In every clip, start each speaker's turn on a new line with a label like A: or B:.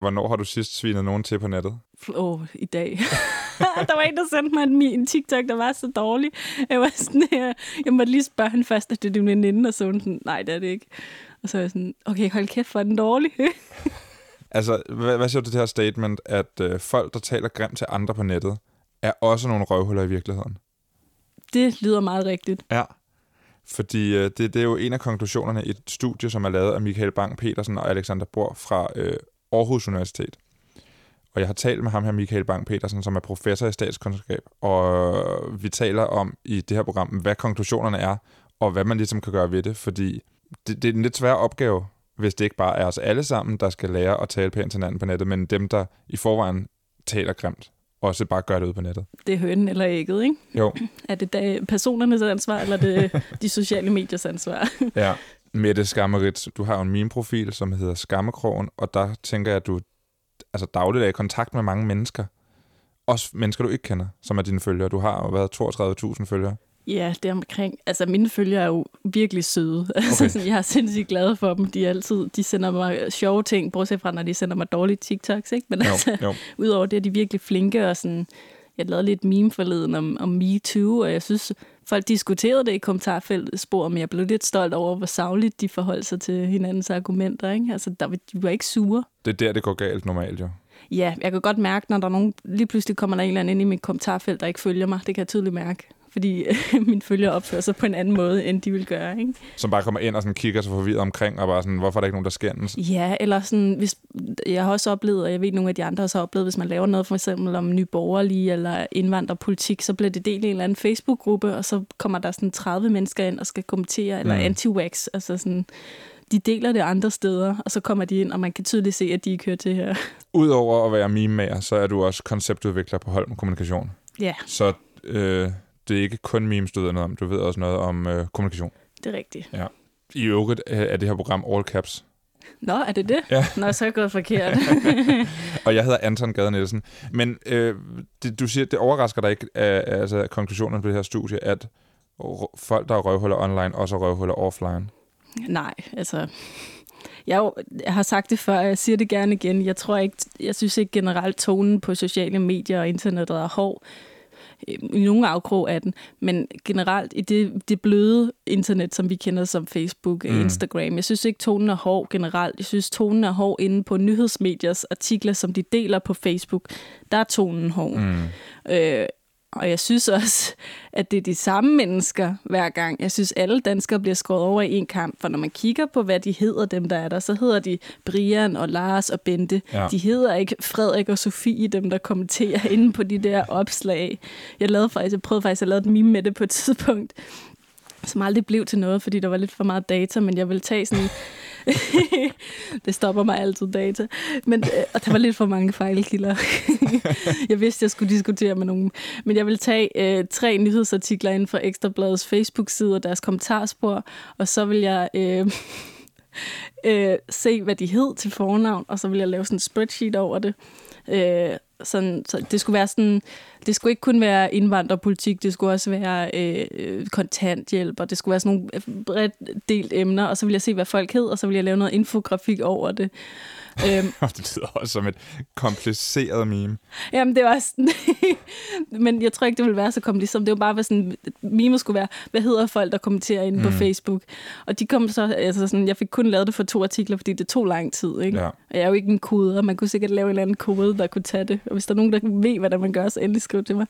A: Hvornår har du sidst svinet nogen til på nettet?
B: Åh, oh, i dag. der var en, der sendte mig en, en TikTok, der var så dårlig. Jeg var sådan, jeg, jeg måtte lige spørge hende først, at det er din veninde, og så sådan, nej, det er det ikke. Og så var jeg sådan, okay, hold kæft, for den dårlig.
A: altså, hvad, hvad siger du til det her statement, at øh, folk, der taler grimt til andre på nettet, er også nogle røvhuller i virkeligheden?
B: Det lyder meget rigtigt.
A: Ja. Fordi øh, det, det er jo en af konklusionerne i et studie, som er lavet af Michael Bang-Petersen og Alexander Bor fra øh, Aarhus Universitet. Og jeg har talt med ham her, Michael Bang-Petersen, som er professor i statskundskab, og vi taler om i det her program, hvad konklusionerne er, og hvad man ligesom kan gøre ved det, fordi det, det er en lidt svær opgave, hvis det ikke bare er os alle sammen, der skal lære at tale pænt til hinanden på nettet, men dem, der i forvejen taler grimt, også bare gør det ud på nettet.
B: Det er hønen eller ægget, ikke?
A: Jo.
B: Er det da personernes ansvar, eller er det de sociale mediers ansvar?
A: ja. Mette Skammerit, du har jo en meme-profil, som hedder Skammekrogen, og der tænker jeg, at du altså dagligt er i kontakt med mange mennesker. Også mennesker, du ikke kender, som er dine følgere. Du har jo været 32.000 følgere.
B: Ja, det er omkring. Altså, mine følgere er jo virkelig søde. Altså, okay. jeg er sindssygt glad for dem. De, er altid, de sender mig sjove ting, bortset fra, når de sender mig dårlige TikToks, ikke? Men jo, altså, jo. udover det er de virkelig flinke, og sådan, jeg lavede lidt meme forleden om, om Me Too, og jeg synes, folk diskuterede det i kommentarfeltet spor, men jeg blev lidt stolt over, hvor savligt de forholdt sig til hinandens argumenter. Ikke? Altså, der, de var ikke sure.
A: Det er der, det går galt normalt, jo.
B: Ja, jeg kan godt mærke, når der er nogen, lige pludselig kommer der en eller anden ind i mit kommentarfelt, der ikke følger mig. Det kan jeg tydeligt mærke fordi mine følgere opfører sig på en anden måde, end de vil gøre. Ikke?
A: Som bare kommer ind og sådan kigger sig forvirret omkring, og bare sådan, hvorfor er der ikke nogen, der skændes?
B: Ja, eller sådan, hvis, jeg har også oplevet, og jeg ved, nogle af de andre også har oplevet, hvis man laver noget for eksempel om nyborgerlige eller indvandrerpolitik, så bliver det delt i en eller anden Facebook-gruppe, og så kommer der sådan 30 mennesker ind og skal kommentere, eller mm. anti-wax, altså sådan, de deler det andre steder, og så kommer de ind, og man kan tydeligt se, at de ikke hører til her.
A: Udover at være meme så er du også konceptudvikler på Holm Kommunikation.
B: Ja.
A: Så øh, det er ikke kun memes, du ved noget om. Du ved også noget om øh, kommunikation.
B: Det er rigtigt.
A: Ja. I øvrigt er det her program All Caps.
B: Nå, er det det?
A: Ja.
B: Nå, så er jeg gået forkert.
A: og jeg hedder Anton Gade Nielsen. Men øh, det, du siger, det overrasker dig ikke, af, altså konklusionen på det her studie, at folk, der er røvhuller online, også er røvhuller offline?
B: Nej, altså... Jeg, jeg har sagt det før, og jeg siger det gerne igen. Jeg tror ikke, jeg synes ikke generelt tonen på sociale medier og internettet er hård i nogle afkrog af den, men generelt i det, det bløde internet, som vi kender som Facebook og mm. Instagram, jeg synes ikke, tonen er hård generelt. Jeg synes, tonen er hård inde på nyhedsmediers artikler, som de deler på Facebook. Der er tonen hård. Mm. Øh, og jeg synes også, at det er de samme mennesker hver gang. Jeg synes, alle danskere bliver skåret over i en kamp, for når man kigger på, hvad de hedder, dem der er der, så hedder de Brian og Lars og Bente. Ja. De hedder ikke Frederik og Sofie, dem der kommenterer inde på de der opslag. Jeg, lavede faktisk, jeg prøvede faktisk at lave et meme med det på et tidspunkt, som aldrig blev til noget, fordi der var lidt for meget data, men jeg ville tage sådan det stopper mig altid data. Men øh, og der var lidt for mange fejlkilder. jeg vidste, jeg skulle diskutere med nogen. Men jeg vil tage øh, tre nyhedsartikler inden for Ekstrabladets Facebook-side og deres kommentarspor, og så vil jeg... Øh, øh, se, hvad de hed til fornavn, og så vil jeg lave sådan en spreadsheet over det. Øh, sådan, så det skulle være sådan, det skulle ikke kun være indvandrerpolitik, det skulle også være øh, kontanthjælp, og det skulle være sådan nogle bredt delt emner, og så vil jeg se, hvad folk hed, og så vil jeg lave noget infografik over det.
A: øhm, det lyder også som et kompliceret meme.
B: Jamen, det var sådan... men jeg tror ikke, det ville være så kompliceret. Det var bare, hvad sådan... Meme skulle være, hvad hedder folk, der kommenterer inde mm. på Facebook? Og de kom så... Altså sådan, jeg fik kun lavet det for to artikler, fordi det tog lang tid, ikke? Ja. Og jeg er jo ikke en koder. Man kunne sikkert lave en eller anden kode, der kunne tage det. Og hvis der er nogen, der ved, hvad man gør, så endelig skriv til mig.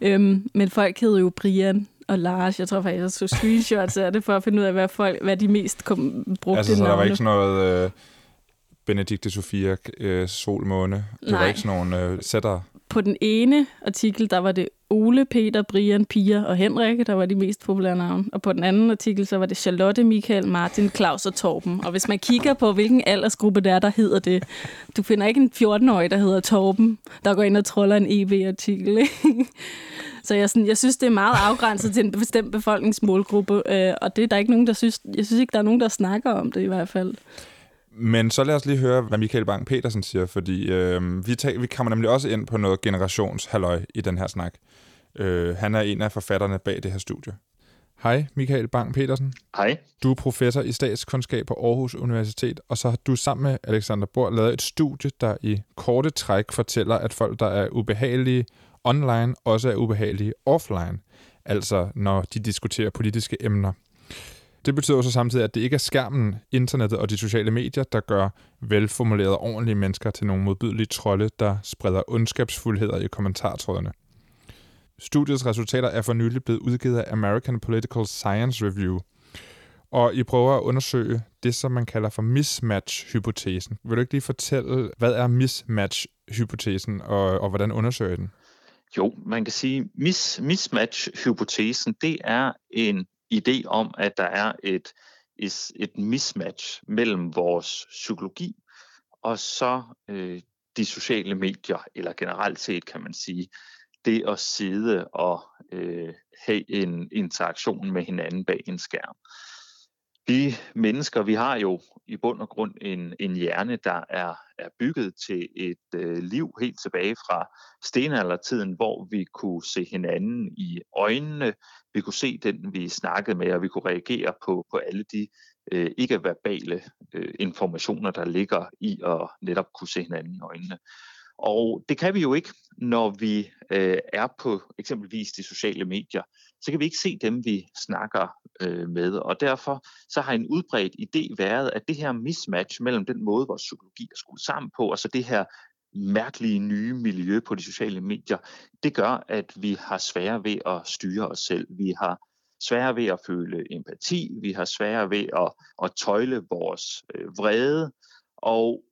B: Øhm, men folk hed jo Brian, og Lars. Jeg tror faktisk, jeg så screenshots af det, for at finde ud af, hvad, folk, hvad de mest kom, brugte
A: Altså, så der var ikke sådan noget... Øh Benedikte Sofia, øh, Solmåne. Det Nej. var ikke sådan nogle øh, sætter.
B: På den ene artikel, der var det Ole, Peter, Brian, Pia og Henrik, der var de mest populære navne. Og på den anden artikel, så var det Charlotte, Michael, Martin, Claus og Torben. Og hvis man kigger på, hvilken aldersgruppe det er, der hedder det, du finder ikke en 14-årig, der hedder Torben, der går ind og troller en EV-artikel. Så jeg, sådan, jeg synes, det er meget afgrænset til en bestemt befolkningsmålgruppe, øh, og det er der ikke nogen, der synes, jeg synes ikke, der er nogen, der snakker om det i hvert fald.
A: Men så lad os lige høre, hvad Michael Bang-Petersen siger, fordi øh, vi, tager, vi kommer nemlig også ind på noget generationshalløj i den her snak. Øh, han er en af forfatterne bag det her studie. Hej, Michael Bang-Petersen.
C: Hej.
A: Du er professor i statskundskab på Aarhus Universitet, og så har du sammen med Alexander Bor lavet et studie, der i korte træk fortæller, at folk, der er ubehagelige online, også er ubehagelige offline, altså når de diskuterer politiske emner. Det betyder så samtidig, at det ikke er skærmen, internettet og de sociale medier, der gør velformulerede ordentlige mennesker til nogle modbydelige trolde, der spreder ondskabsfuldheder i kommentartrådene. Studiets resultater er for nylig blevet udgivet af American Political Science Review, og I prøver at undersøge det, som man kalder for mismatch-hypotesen. Vil du ikke lige fortælle, hvad er mismatch-hypotesen, og, og hvordan undersøger I den?
C: Jo, man kan sige, mis, mismatch-hypotesen, det er en idé om, at der er et, et, et mismatch mellem vores psykologi og så øh, de sociale medier, eller generelt set kan man sige, det at sidde og øh, have en interaktion med hinanden bag en skærm. Vi mennesker, vi har jo i bund og grund en, en hjerne, der er, er bygget til et øh, liv helt tilbage fra stenaldertiden, hvor vi kunne se hinanden i øjnene, vi kunne se den, vi snakkede med, og vi kunne reagere på, på alle de øh, ikke-verbale øh, informationer, der ligger i at netop kunne se hinanden i øjnene. Og det kan vi jo ikke, når vi øh, er på eksempelvis de sociale medier. Så kan vi ikke se dem, vi snakker øh, med. Og derfor så har en udbredt idé været, at det her mismatch mellem den måde, vores psykologi er skruet sammen på, og så det her mærkelige nye miljø på de sociale medier, det gør, at vi har svære ved at styre os selv. Vi har svære ved at føle empati, vi har svære ved at, at tøjle vores øh, vrede, og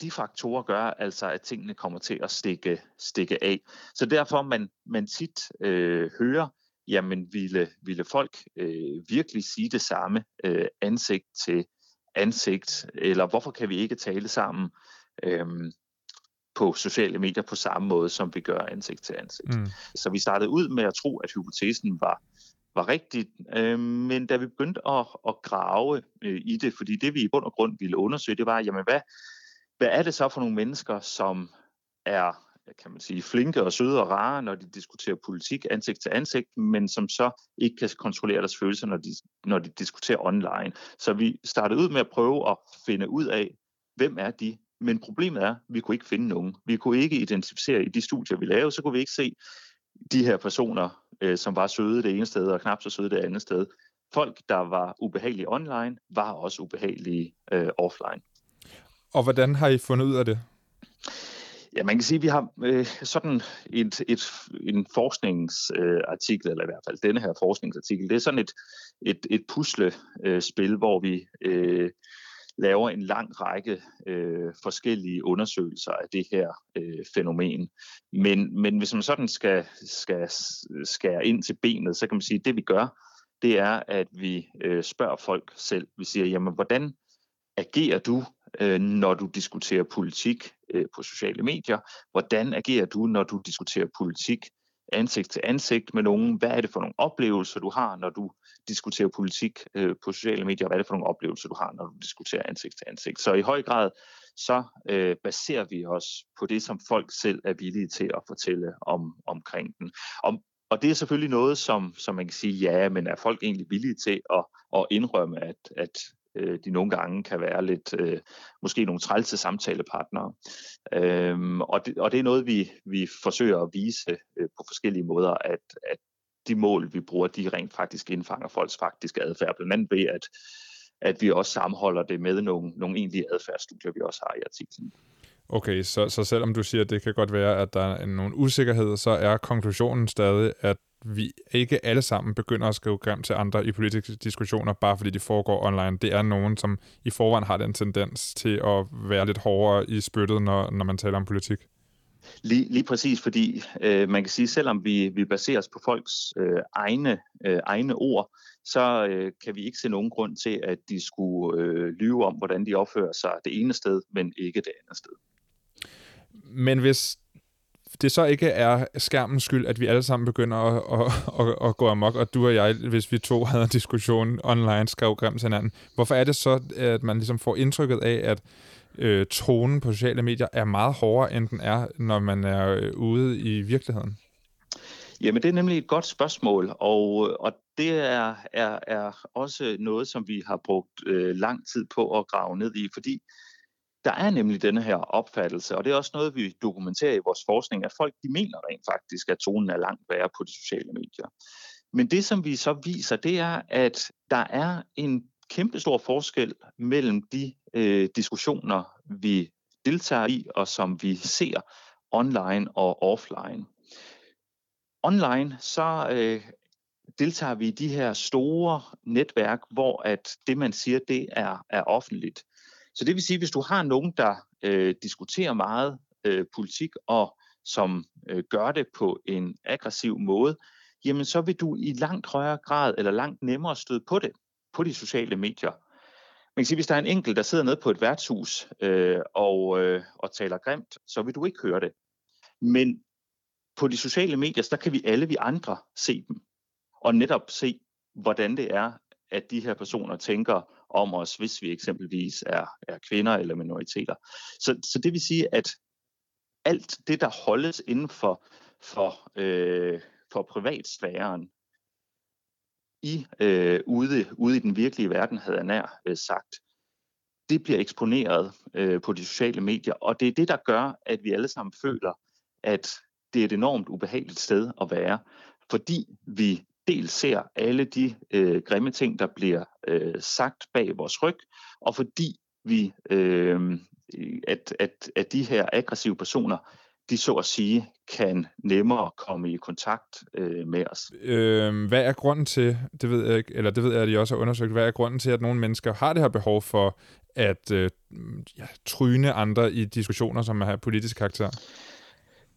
C: de faktorer gør altså, at tingene kommer til at stikke, stikke af. Så derfor man, man tit øh, hører, jamen ville, ville folk øh, virkelig sige det samme øh, ansigt til ansigt, eller hvorfor kan vi ikke tale sammen øh, på sociale medier på samme måde, som vi gør ansigt til ansigt. Mm. Så vi startede ud med at tro, at hypotesen var, var rigtig, øh, men da vi begyndte at, at grave øh, i det, fordi det vi i bund og grund ville undersøge, det var, jamen hvad, hvad er det så for nogle mennesker, som er kan man sige, flinke og søde og rare, når de diskuterer politik ansigt til ansigt, men som så ikke kan kontrollere deres følelser, når de, når de diskuterer online. Så vi startede ud med at prøve at finde ud af, hvem er de? Men problemet er, at vi kunne ikke finde nogen. Vi kunne ikke identificere i de studier, vi lavede, så kunne vi ikke se de her personer, øh, som var søde det ene sted og knap så søde det andet sted. Folk, der var ubehagelige online, var også ubehagelige øh, offline.
A: Og hvordan har I fundet ud af det?
C: Ja, man kan sige, at vi har øh, sådan et, et, en forskningsartikel, øh, eller i hvert fald denne her forskningsartikel, det er sådan et, et, et puslespil, øh, hvor vi øh, laver en lang række øh, forskellige undersøgelser af det her øh, fænomen. Men, men hvis man sådan skal, skal skære ind til benet, så kan man sige, at det vi gør, det er, at vi øh, spørger folk selv. Vi siger, jamen, hvordan agerer du øh, når du diskuterer politik øh, på sociale medier? Hvordan agerer du, når du diskuterer politik ansigt til ansigt med nogen? Hvad er det for nogle oplevelser, du har, når du diskuterer politik øh, på sociale medier? Hvad er det for nogle oplevelser, du har, når du diskuterer ansigt til ansigt? Så i høj grad, så øh, baserer vi os på det, som folk selv er villige til at fortælle om omkring den. Om, og det er selvfølgelig noget, som, som man kan sige, ja, men er folk egentlig villige til at, at indrømme, at, at øh, de nogle gange kan være lidt, øh, måske nogle trælse samtalepartnere. Øhm, og, det, og det er noget, vi, vi forsøger at vise øh, på forskellige måder, at, at de mål, vi bruger, de rent faktisk indfanger folks faktiske adfærd, blandt andet ved, at, at vi også sammenholder det med nogle, nogle egentlige adfærdsstudier, vi også har i artiklen.
A: Okay, så, så selvom du siger, at det kan godt være, at der er nogle usikkerheder, så er konklusionen stadig, at vi ikke alle sammen begynder at skrive grimt til andre i politiske diskussioner, bare fordi de foregår online. Det er nogen, som i forvejen har den tendens til at være lidt hårdere i spyttet, når, når man taler om politik.
C: Lige, lige præcis, fordi øh, man kan sige, selvom vi, vi baserer os på folks øh, egne, øh, egne ord, så øh, kan vi ikke se nogen grund til, at de skulle øh, lyve om, hvordan de opfører sig det ene sted, men ikke det andet sted.
A: Men hvis det så ikke er skærmens skyld, at vi alle sammen begynder at, at, at, at gå amok, og du og jeg, hvis vi to havde en diskussion online, skrev grimt til hinanden. Hvorfor er det så, at man ligesom får indtrykket af, at øh, tonen på sociale medier er meget hårdere, end den er, når man er øh, ude i virkeligheden?
C: Jamen, det er nemlig et godt spørgsmål, og, og det er, er, er også noget, som vi har brugt øh, lang tid på at grave ned i, fordi der er nemlig denne her opfattelse, og det er også noget, vi dokumenterer i vores forskning, at folk de mener rent faktisk, at tonen er langt værre på de sociale medier. Men det, som vi så viser, det er, at der er en kæmpestor forskel mellem de øh, diskussioner, vi deltager i, og som vi ser online og offline. Online, så øh, deltager vi i de her store netværk, hvor at det, man siger, det er, er offentligt. Så det vil sige, hvis du har nogen, der øh, diskuterer meget øh, politik, og som øh, gør det på en aggressiv måde, jamen så vil du i langt højere grad eller langt nemmere støde på det på de sociale medier. Man kan sige, hvis der er en enkelt, der sidder nede på et værtshus øh, og, øh, og taler grimt, så vil du ikke høre det. Men på de sociale medier, der kan vi alle vi andre se dem. Og netop se, hvordan det er, at de her personer tænker om os, hvis vi eksempelvis er, er kvinder eller minoriteter. Så, så det vil sige, at alt det, der holdes inden for, for, øh, for privatsfæren, i øh, ude, ude i den virkelige verden, havde jeg nær øh, sagt, det bliver eksponeret øh, på de sociale medier, og det er det, der gør, at vi alle sammen føler, at det er et enormt ubehageligt sted at være, fordi vi dels ser alle de øh, grimme ting, der bliver øh, sagt bag vores ryg, og fordi vi, øh, at, at, at de her aggressive personer, de så at sige kan nemmere komme i kontakt øh, med os.
A: Øh, hvad er grunden til, det ved jeg ikke, eller det ved jeg, at I også har undersøgt, hvad er grunden til, at nogle mennesker har det her behov for at øh, ja, tryne andre i diskussioner, som har politisk karakter?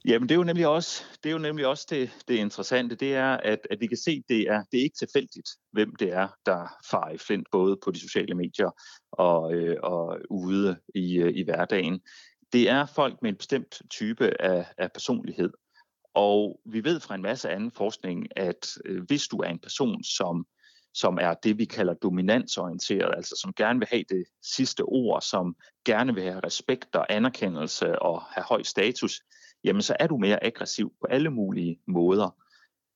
C: Jamen det er jo nemlig også det, er jo nemlig også det, det interessante, det er, at, at vi kan se, at det er, det er ikke tilfældigt, hvem det er, der farer i flint, både på de sociale medier og, øh, og ude i, øh, i hverdagen. Det er folk med en bestemt type af, af personlighed. Og vi ved fra en masse anden forskning, at øh, hvis du er en person, som, som er det, vi kalder dominansorienteret, altså som gerne vil have det sidste ord, som gerne vil have respekt og anerkendelse og have høj status, jamen så er du mere aggressiv på alle mulige måder.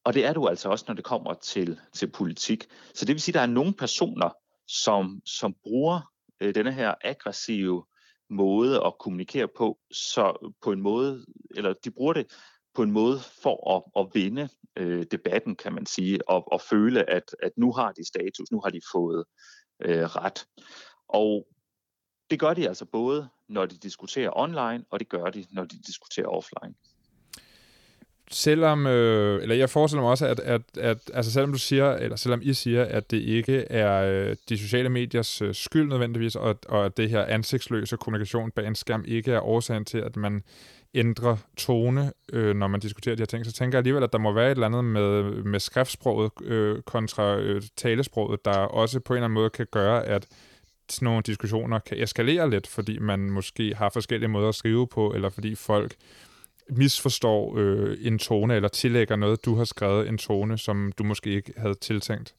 C: Og det er du altså også, når det kommer til, til politik. Så det vil sige, at der er nogle personer, som, som bruger øh, denne her aggressive måde at kommunikere på, så på en måde, eller de bruger det på en måde for at, at vinde øh, debatten, kan man sige, og, og føle, at, at nu har de status, nu har de fået øh, ret. Og det gør de altså både, når de diskuterer online, og det gør de, når de diskuterer offline.
A: Selvom, øh, eller jeg forestiller mig også, at, at, at altså selvom du siger, eller selvom I siger, at det ikke er øh, de sociale mediers øh, skyld nødvendigvis, og, og at det her ansigtsløse kommunikation bag en skærm ikke er årsagen til, at man ændrer tone, øh, når man diskuterer de her ting, så tænker jeg alligevel, at der må være et eller andet med, med skriftsproget øh, kontra øh, talesproget, der også på en eller anden måde kan gøre, at sådan nogle diskussioner kan eskalere lidt, fordi man måske har forskellige måder at skrive på, eller fordi folk misforstår øh, en tone, eller tillægger noget, du har skrevet en tone, som du måske ikke havde tiltænkt?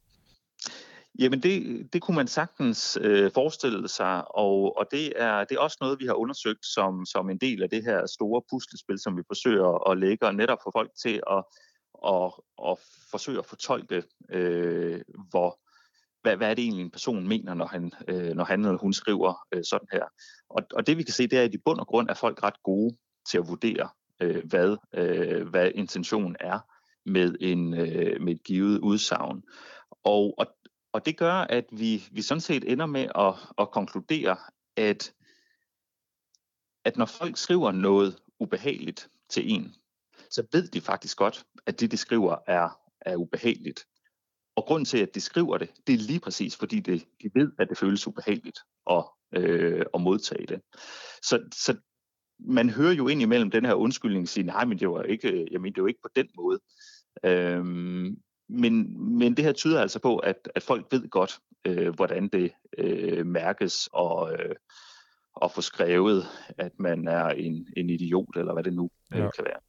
C: Jamen det, det kunne man sagtens øh, forestille sig, og, og det, er, det er også noget, vi har undersøgt som, som en del af det her store puslespil, som vi forsøger at lægge, og netop få folk til at, at, at forsøge at fortolke, øh, hvor, hvad, hvad er det egentlig en person mener, når han, øh, når han eller hun skriver øh, sådan her. Og, og det vi kan se, det er, at i bund og grund er folk ret gode til at vurdere, øh, hvad, øh, hvad intentionen er med, en, øh, med et givet udsagn. Og, og, og det gør, at vi, vi sådan set ender med at, at konkludere, at, at når folk skriver noget ubehageligt til en, så ved de faktisk godt, at det, de skriver, er, er ubehageligt. Og grunden til, at de skriver det, det er lige præcis, fordi de, de ved, at det føles ubehageligt at, øh, at modtage det. Så, så man hører jo ind imellem den her undskyldning sige, nej, men det var ikke, jeg mener, det var ikke på den måde. Øhm, men, men det her tyder altså på, at, at folk ved godt, øh, hvordan det øh, mærkes og, øh, og få skrevet, at man er en, en idiot, eller hvad det nu øh, ja. kan være.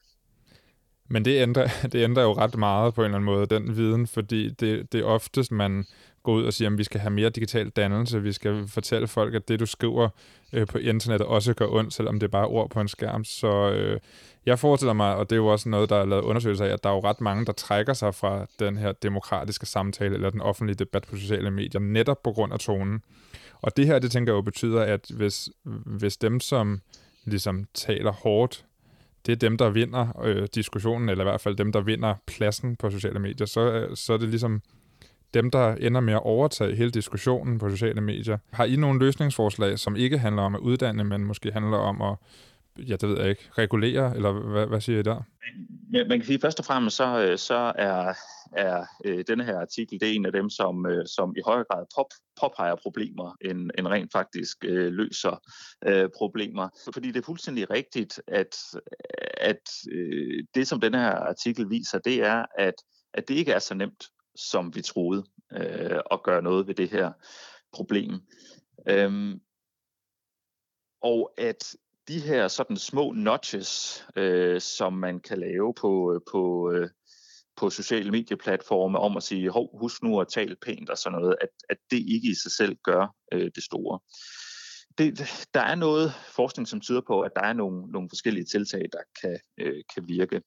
A: Men det ændrer, det ændrer jo ret meget på en eller anden måde, den viden, fordi det, det er oftest, man går ud og siger, at vi skal have mere digital dannelse, vi skal fortælle folk, at det, du skriver øh, på internettet, også gør ondt, selvom det er bare ord på en skærm. Så øh, jeg forestiller mig, og det er jo også noget, der er lavet undersøgelser af, at der er jo ret mange, der trækker sig fra den her demokratiske samtale eller den offentlige debat på sociale medier, netop på grund af tonen. Og det her, det tænker jeg jo betyder, at hvis, hvis dem, som ligesom taler hårdt, det er dem, der vinder øh, diskussionen, eller i hvert fald dem, der vinder pladsen på sociale medier, så, øh, så er det ligesom dem, der ender med at overtage hele diskussionen på sociale medier. Har I nogle løsningsforslag, som ikke handler om at uddanne, men måske handler om at ja, det ved jeg ikke, regulere, eller hvad, hvad siger I der?
C: Ja, man kan sige, først og fremmest, så, øh, så er, er øh, denne her artikel, det er en af dem, som, øh, som i højere grad pop, påpeger problemer, end, end rent faktisk øh, løser øh, problemer. Fordi det er fuldstændig rigtigt, at, at øh, det, som denne her artikel viser, det er, at, at det ikke er så nemt, som vi troede, øh, at gøre noget ved det her problem. Øhm, og at de her sådan små notches, øh, som man kan lave på, øh, på, øh, på sociale medieplatforme om at sige, Hov, husk nu at tale pænt og sådan noget, at, at det ikke i sig selv gør øh, det store. Det, der er noget forskning, som tyder på, at der er nogle, nogle forskellige tiltag, der kan, øh, kan virke.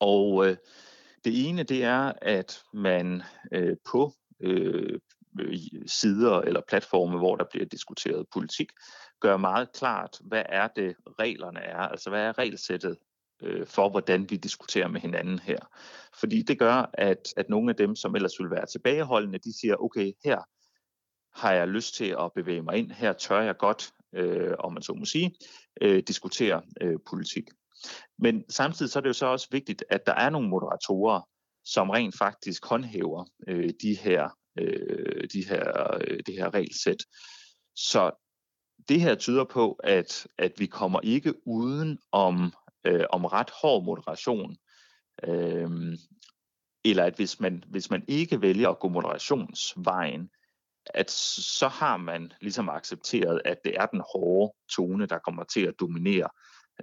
C: Og øh, det ene, det er, at man øh, på øh, sider eller platforme, hvor der bliver diskuteret politik, gør meget klart, hvad er det reglerne er, altså hvad er regelsættet øh, for, hvordan vi diskuterer med hinanden her. Fordi det gør, at, at nogle af dem, som ellers ville være tilbageholdende, de siger, okay, her har jeg lyst til at bevæge mig ind, her tør jeg godt, øh, om man så må sige, øh, diskutere øh, politik. Men samtidig så er det jo så også vigtigt, at der er nogle moderatorer, som rent faktisk håndhæver øh, de her, øh, de her, øh, det her regelsæt. Så det her tyder på, at, at vi kommer ikke uden om, øh, om ret hård moderation. Øh, eller at hvis man, hvis man ikke vælger at gå moderationsvejen, at så har man ligesom accepteret, at det er den hårde tone, der kommer til at dominere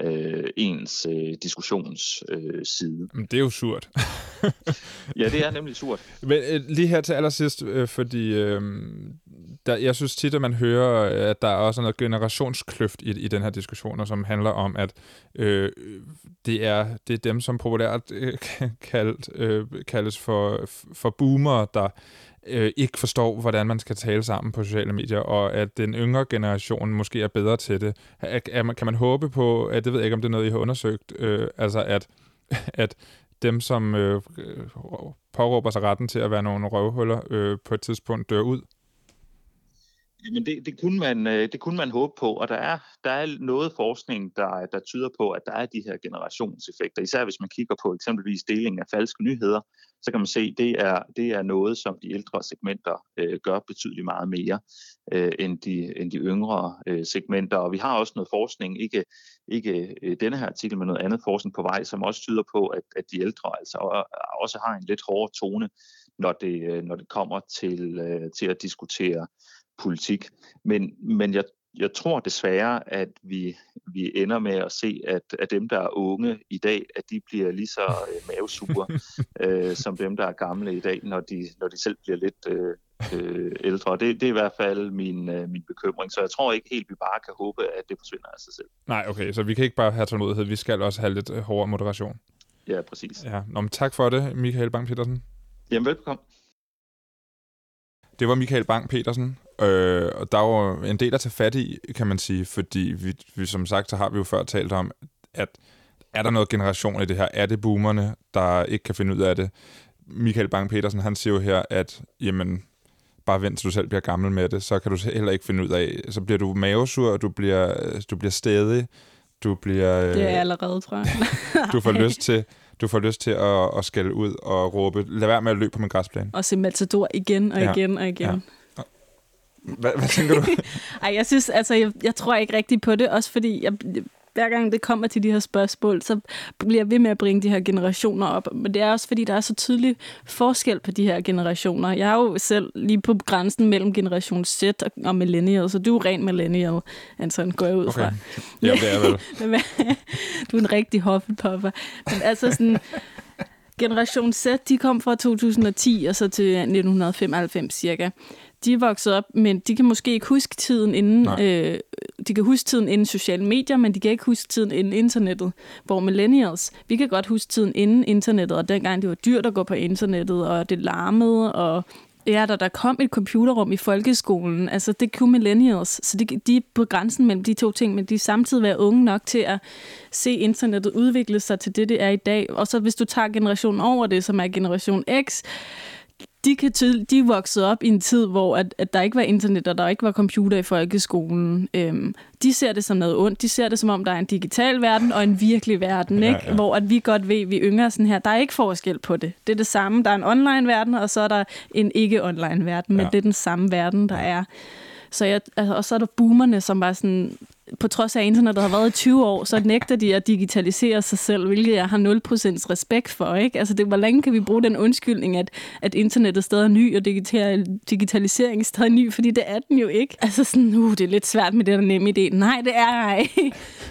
C: øh, ens øh, diskussionsside.
A: Øh, det er jo surt.
C: ja, det er nemlig surt.
A: Men øh, lige her til allersidst, øh, fordi øh, der, jeg synes tit, at man hører, at der er også noget generationskløft i, i den her diskussion, som handler om, at øh, det, er, det er dem, som populært øh, kaldt, øh, kaldes for, for boomer, der øh, ikke forstår, hvordan man skal tale sammen på sociale medier, og at den yngre generation måske er bedre til det. Er, er, kan man håbe på, at det ved jeg ikke, om det er noget, I har undersøgt, øh, altså at, at dem, som øh, øh, påråber sig retten til at være nogle røvhuller, øh, på et tidspunkt dør ud?
C: Men det, det, kunne man, øh, det kunne man håbe på, og der er, der er noget forskning, der, der tyder på, at der er de her generationseffekter. Især hvis man kigger på eksempelvis deling af falske nyheder, så kan man se, at det er, det er noget, som de ældre segmenter øh, gør betydeligt meget mere øh, end, de, end de yngre øh, segmenter. Og vi har også noget forskning, ikke, ikke øh, denne her artikel, men noget andet forskning på vej, som også tyder på, at, at de ældre altså også har en lidt hårdere tone, når det, øh, når det kommer til, øh, til at diskutere politik. Men, men jeg, jeg tror desværre, at vi, vi ender med at se, at, at dem, der er unge i dag, at de bliver lige så øh, mavesure, øh, som dem, der er gamle i dag, når de, når de selv bliver lidt øh, øh, ældre. Det, det er i hvert fald min, øh, min bekymring. Så jeg tror ikke helt, vi bare kan håbe, at det forsvinder af sig selv.
A: Nej, okay. Så vi kan ikke bare have tålmodighed. Vi skal også have lidt øh, hårdere moderation.
C: Ja, præcis.
A: Ja. Nå, men tak for det, Michael Bang-Petersen.
C: Jamen, velkommen.
A: Det var Michael Bang-Petersen, øh, og der var en del at tage fat i, kan man sige, fordi vi, vi som sagt, så har vi jo før talt om, at er der noget generation i det her? Er det boomerne, der ikke kan finde ud af det? Michael Bang-Petersen, han siger jo her, at jamen, bare vent til du selv bliver gammel med det, så kan du heller ikke finde ud af, så bliver du mavesur, du bliver, du bliver stedig, du bliver...
B: Det er allerede, tror jeg.
A: du får lyst til du får lyst til at, at skælde ud og råbe, lad være med at løbe på min græsplæne.
B: Og se Matador igen og igen og igen. Ja.
A: Hvad, hvad tænker du?
B: Ej, jeg synes, altså, jeg, jeg tror ikke rigtigt på det, også fordi jeg, hver gang det kommer til de her spørgsmål, så bliver jeg ved med at bringe de her generationer op. Men det er også, fordi der er så tydelig forskel på de her generationer. Jeg er jo selv lige på grænsen mellem generation Z og millennial, så du er ren millennial, Anton, går jeg ud fra. Okay.
A: Ja, det er vel.
B: du er en rigtig hoffepopper. Men altså sådan, Generation Z, de kom fra 2010 og så til 1995 cirka. De er vokset op, men de kan måske ikke huske tiden inden, øh, de kan huske tiden inden sociale medier, men de kan ikke huske tiden inden internettet. Hvor millennials, vi kan godt huske tiden inden internettet, og dengang det var dyrt at gå på internettet, og det larmede, og Ja, da der kom et computerrum i folkeskolen, altså det kunne millennials, så de, de er på grænsen mellem de to ting, men de er samtidig være unge nok til at se internettet udvikle sig til det, det er i dag. Og så hvis du tager generationen over det, som er generation X, de, kan tydel, de er vokset op i en tid, hvor at, at der ikke var internet, og der ikke var computer i folkeskolen. Øhm, de ser det som noget ondt. De ser det som om, der er en digital verden og en virkelig verden, ja, ikke? Ja. hvor at vi godt ved, at vi yngre sådan her. Der er ikke forskel på det. Det er det samme. Der er en online verden, og så er der en ikke-online verden, men ja. det er den samme verden, der er. Så jeg, altså, og så er der boomerne, som var sådan, på trods af, at internettet har været i 20 år, så nægter de at digitalisere sig selv, hvilket jeg har 0% respekt for. Ikke? Altså, det, hvor længe kan vi bruge den undskyldning, at, at internettet stadig er ny, og digital, digitalisering er stadig ny, fordi det er den jo ikke. Altså sådan, uh, det er lidt svært med det der nemme idé. Nej, det er ej.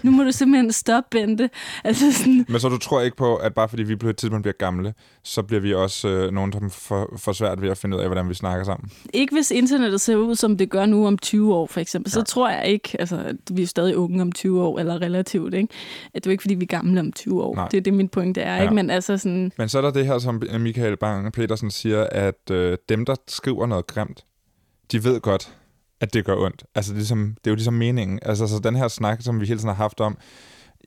B: nu må du simpelthen stoppe, Bente. Altså sådan.
A: Men så du tror ikke på, at bare fordi vi på et tidspunkt bliver gamle, så bliver vi også øh, nogen, der får for svært ved at finde ud af, hvordan vi snakker sammen?
B: Ikke hvis internettet ser ud, som det gør nu om 20 år, for eksempel. Så ja. tror jeg ikke, altså, vi er stadig unge om 20 år, eller relativt, ikke? At det er ikke, fordi vi er gamle om 20 år. Nej. Det er det, min pointe er, ja. ikke? Men, altså sådan...
A: Men så er der det her, som Michael Bang Petersen siger, at øh, dem, der skriver noget grimt, de ved godt, at det gør ondt. Altså, det er, ligesom, det er jo ligesom meningen. Altså, så den her snak, som vi hele tiden har haft om,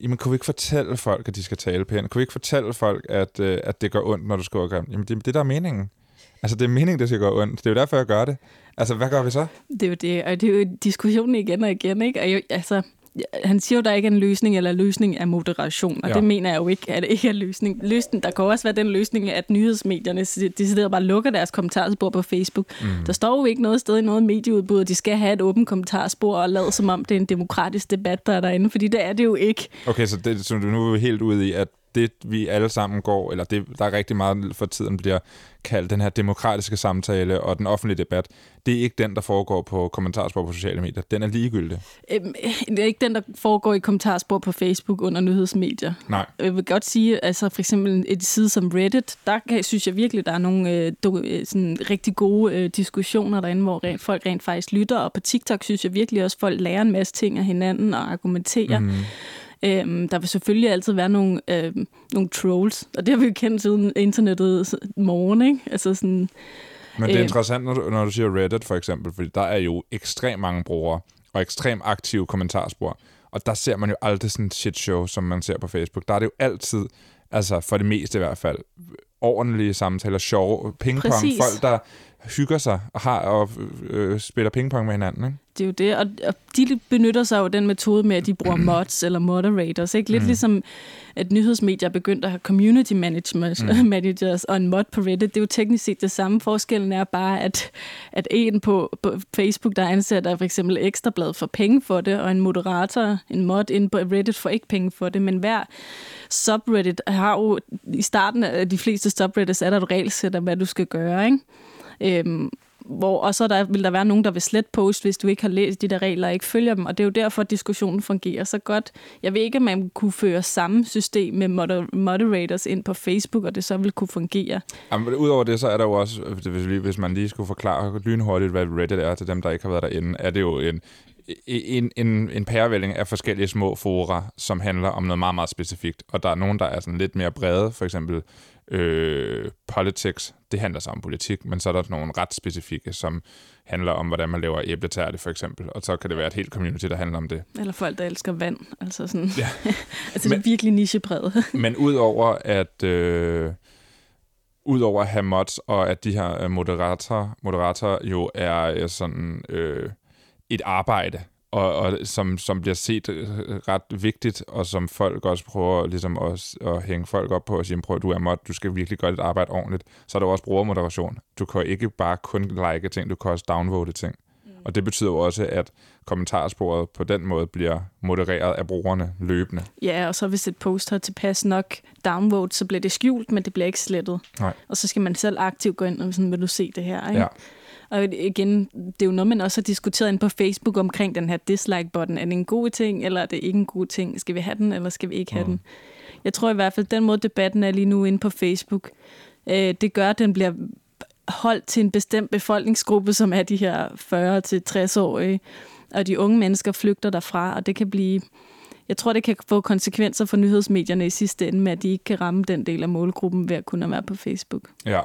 A: jamen, kunne vi ikke fortælle folk, at de skal tale pænt? Kunne vi ikke fortælle folk, at, øh, at det gør ondt, når du skriver grimt? Jamen, det er det, der er meningen. Altså, det er meningen, det skal gøre ondt. Det er jo derfor, jeg gør det. Altså, hvad gør vi så?
B: Det er jo det, og det er jo diskussionen igen og igen, ikke? Og jo, altså, han siger jo, der ikke er en løsning, eller løsning er moderation, og ja. det mener jeg jo ikke, at det ikke er løsning. løsning. Der kan også være den løsning, at nyhedsmedierne de sidder bare lukker deres kommentarspor på Facebook. Mm. Der står jo ikke noget sted i noget medieudbud, at de skal have et åbent kommentarspor og lade som om, det er en demokratisk debat, der er derinde, fordi det er det jo ikke.
A: Okay, så, det, så nu er helt ude i, at det, vi alle sammen går, eller det, der er rigtig meget for tiden bliver kaldt den her demokratiske samtale og den offentlige debat, det er ikke den, der foregår på kommentarspor på sociale medier. Den er ligegyldig.
B: Øhm, det er ikke den, der foregår i kommentarspor på Facebook under nyhedsmedier.
A: Nej.
B: Jeg vil godt sige, altså for eksempel et side som Reddit, der kan, synes jeg virkelig, der er nogle øh, do, øh, sådan rigtig gode øh, diskussioner derinde, hvor rent, folk rent faktisk lytter, og på TikTok synes jeg virkelig også, folk lærer en masse ting af hinanden og argumenterer. Mm. Øhm, der vil selvfølgelig altid være nogle, øhm, nogle trolls, og det har vi jo kendt siden internettet morgen, ikke? Altså sådan,
A: Men det er øh, interessant, når du, når du siger Reddit for eksempel, fordi der er jo ekstremt mange brugere og ekstremt aktive kommentarspor, og der ser man jo aldrig sådan shit show, som man ser på Facebook. Der er det jo altid, altså for det meste i hvert fald, ordentlige samtaler, sjove, pingpong, Præcis. folk, der hygger sig og, har, og øh, spiller pingpong med hinanden. Ikke?
B: Det er jo det, og, og de benytter sig jo den metode med, at de bruger mods eller moderators. Ikke? Lidt mm. ligesom, at nyhedsmedier er begyndt at have community managers, mm. managers og en mod på Reddit. Det er jo teknisk set det samme. Forskellen er bare, at, at en på, på Facebook, der ansætter for eksempel ekstrablad for penge for det, og en moderator, en mod inde på Reddit får ikke penge for det, men hver subreddit har jo, i starten af de fleste subreddits, er der et regelsæt af, hvad du skal gøre, ikke? Øhm, hvor, og så der, vil der være nogen, der vil slet post, hvis du ikke har læst de der regler og ikke følger dem. Og det er jo derfor, at diskussionen fungerer så godt. Jeg ved ikke, om man kunne føre samme system med moder- moderators ind på Facebook, og det så vil kunne fungere.
A: Jamen, udover det, så er der jo også, hvis man lige skulle forklare lynhurtigt, hvad Reddit er til dem, der ikke har været derinde, er det jo en, en, en, en pærevælling af forskellige små fora, som handler om noget meget, meget specifikt. Og der er nogen, der er sådan lidt mere brede, for eksempel øh, politics, det handler så om politik, men så er der nogle ret specifikke, som handler om, hvordan man laver æbletærte for eksempel, og så kan det være et helt community, der handler om det.
B: Eller folk, der elsker vand, altså sådan. Ja. altså men, det er virkelig nichebredt.
A: men udover at... Øh, Udover at have mods, og at de her øh, moderatorer, moderatorer jo er øh, sådan øh, et arbejde, og, og som, som bliver set øh, ret vigtigt, og som folk også prøver ligesom at, at hænge folk op på og sige, prøv du er mod, du skal virkelig gøre dit arbejde ordentligt. Så er der også brugermoderation. Du kan ikke bare kun like ting, du kan også downvote ting. Mm. Og det betyder jo også, at kommentarsporet på den måde bliver modereret af brugerne løbende.
B: Ja, og så hvis et post har tilpas nok downvote, så bliver det skjult, men det bliver ikke slettet.
A: Nej.
B: Og så skal man selv aktivt gå ind og sådan, vil du se det her, ikke?
A: Ja.
B: Og igen, det er jo noget, man også har diskuteret ind på Facebook omkring den her dislike-button. Er det en god ting, eller er det ikke en god ting? Skal vi have den, eller skal vi ikke have mm. den? Jeg tror i hvert fald, den måde debatten er lige nu inde på Facebook, øh, det gør, at den bliver holdt til en bestemt befolkningsgruppe, som er de her 40-60-årige, og de unge mennesker flygter derfra, og det kan blive... Jeg tror, det kan få konsekvenser for nyhedsmedierne i sidste ende med, at de ikke kan ramme den del af målgruppen ved at kunne være på Facebook.
A: Ja.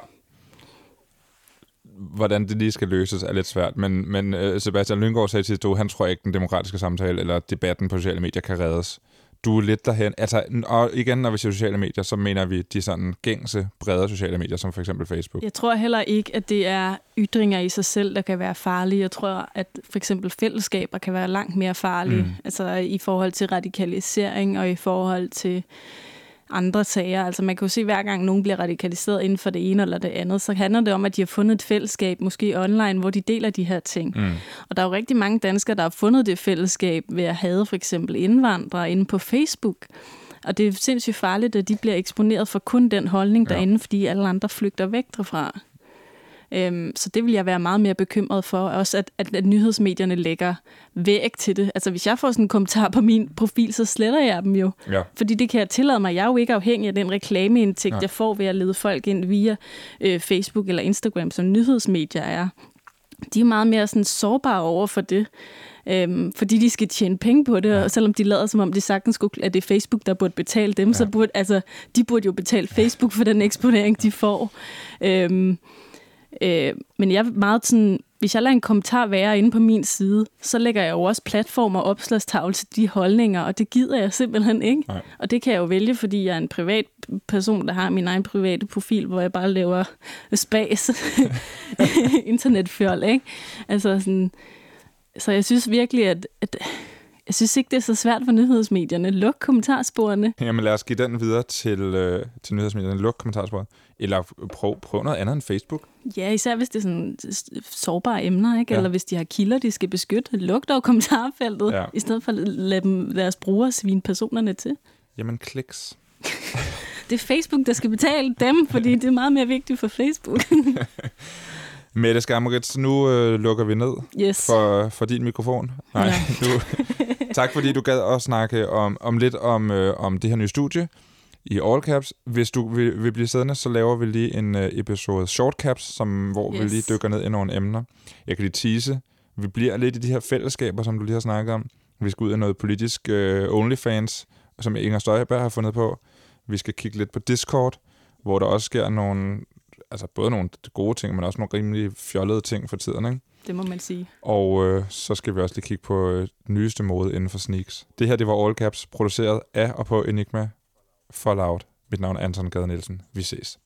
A: Hvordan det lige skal løses er lidt svært, men, men uh, Sebastian Lyngård sagde til at han tror ikke, den demokratiske samtale eller debatten på sociale medier kan reddes du er lidt derhen. Altså, og igen, når vi siger sociale medier, så mener vi de sådan gængse, brede sociale medier, som for eksempel Facebook.
B: Jeg tror heller ikke, at det er ytringer i sig selv, der kan være farlige. Jeg tror, at for eksempel fællesskaber kan være langt mere farlige. Mm. Altså i forhold til radikalisering og i forhold til andre sager. Altså man kan jo se, at hver gang nogen bliver radikaliseret inden for det ene eller det andet, så handler det om, at de har fundet et fællesskab, måske online, hvor de deler de her ting. Mm. Og der er jo rigtig mange danskere, der har fundet det fællesskab ved at have for eksempel indvandrere inde på Facebook. Og det er sindssygt farligt, at de bliver eksponeret for kun den holdning derinde, ja. fordi alle andre flygter væk derfra. Øhm, så det vil jeg være meget mere bekymret for. Også at, at, at nyhedsmedierne lægger væk til det. Altså hvis jeg får sådan en kommentar på min profil, så sletter jeg dem jo. Ja. Fordi det kan jeg tillade mig. Jeg er jo ikke afhængig af den reklameindtægt, ja. jeg får ved at lede folk ind via øh, Facebook eller Instagram, som nyhedsmedier er. De er meget mere sådan sårbare over for det. Øhm, fordi de skal tjene penge på det, ja. og selvom de lader som om de sagtens skulle, at det er Facebook, der burde betale dem, ja. så burde, altså, de burde jo betale Facebook for den eksponering, de får. Øhm, Øh, men jeg er meget sådan, hvis jeg lader en kommentar være inde på min side, så lægger jeg jo også platform og opslagstavle til de holdninger, og det gider jeg simpelthen ikke. Nej. Og det kan jeg jo vælge, fordi jeg er en privat person, der har min egen private profil, hvor jeg bare laver spas internetfjold, ikke? Altså sådan, så jeg synes virkelig, at, at jeg synes ikke, det er så svært for nyhedsmedierne. Luk kommentarsporene.
A: Jamen lad os give den videre til, øh, til nyhedsmedierne. Luk kommentarsporene. Eller prøv, prøv noget andet end Facebook.
B: Ja, især hvis det er sådan sårbare emner, ikke? Ja. eller hvis de har kilder, de skal beskytte. Luk dog kommentarfeltet, ja. i stedet for at lade dem, deres brugere svine personerne til.
A: Jamen kliks.
B: det er Facebook, der skal betale dem, fordi det er meget mere vigtigt for Facebook.
A: Mette Skammerits, nu øh, lukker vi ned
B: yes.
A: for, for din mikrofon. Nej, ja. du, tak fordi du gad at snakke om, om lidt om, øh, om det her nye studie i All Caps. Hvis du vil, vil blive siddende, så laver vi lige en øh, episode Short Caps, som, hvor yes. vi lige dykker ned i nogle emner. Jeg kan lige tease. Vi bliver lidt i de her fællesskaber, som du lige har snakket om. Vi skal ud af noget politisk øh, OnlyFans, som Inger Støjberg har fundet på. Vi skal kigge lidt på Discord, hvor der også sker nogle altså både nogle gode ting, men også nogle rimelig fjollede ting for tiden, ikke?
B: Det må man sige.
A: Og øh, så skal vi også lige kigge på øh, nyeste mode inden for sneaks. Det her, det var All Caps, produceret af og på Enigma for Loud. Mit navn er Anton Gade Nielsen. Vi ses.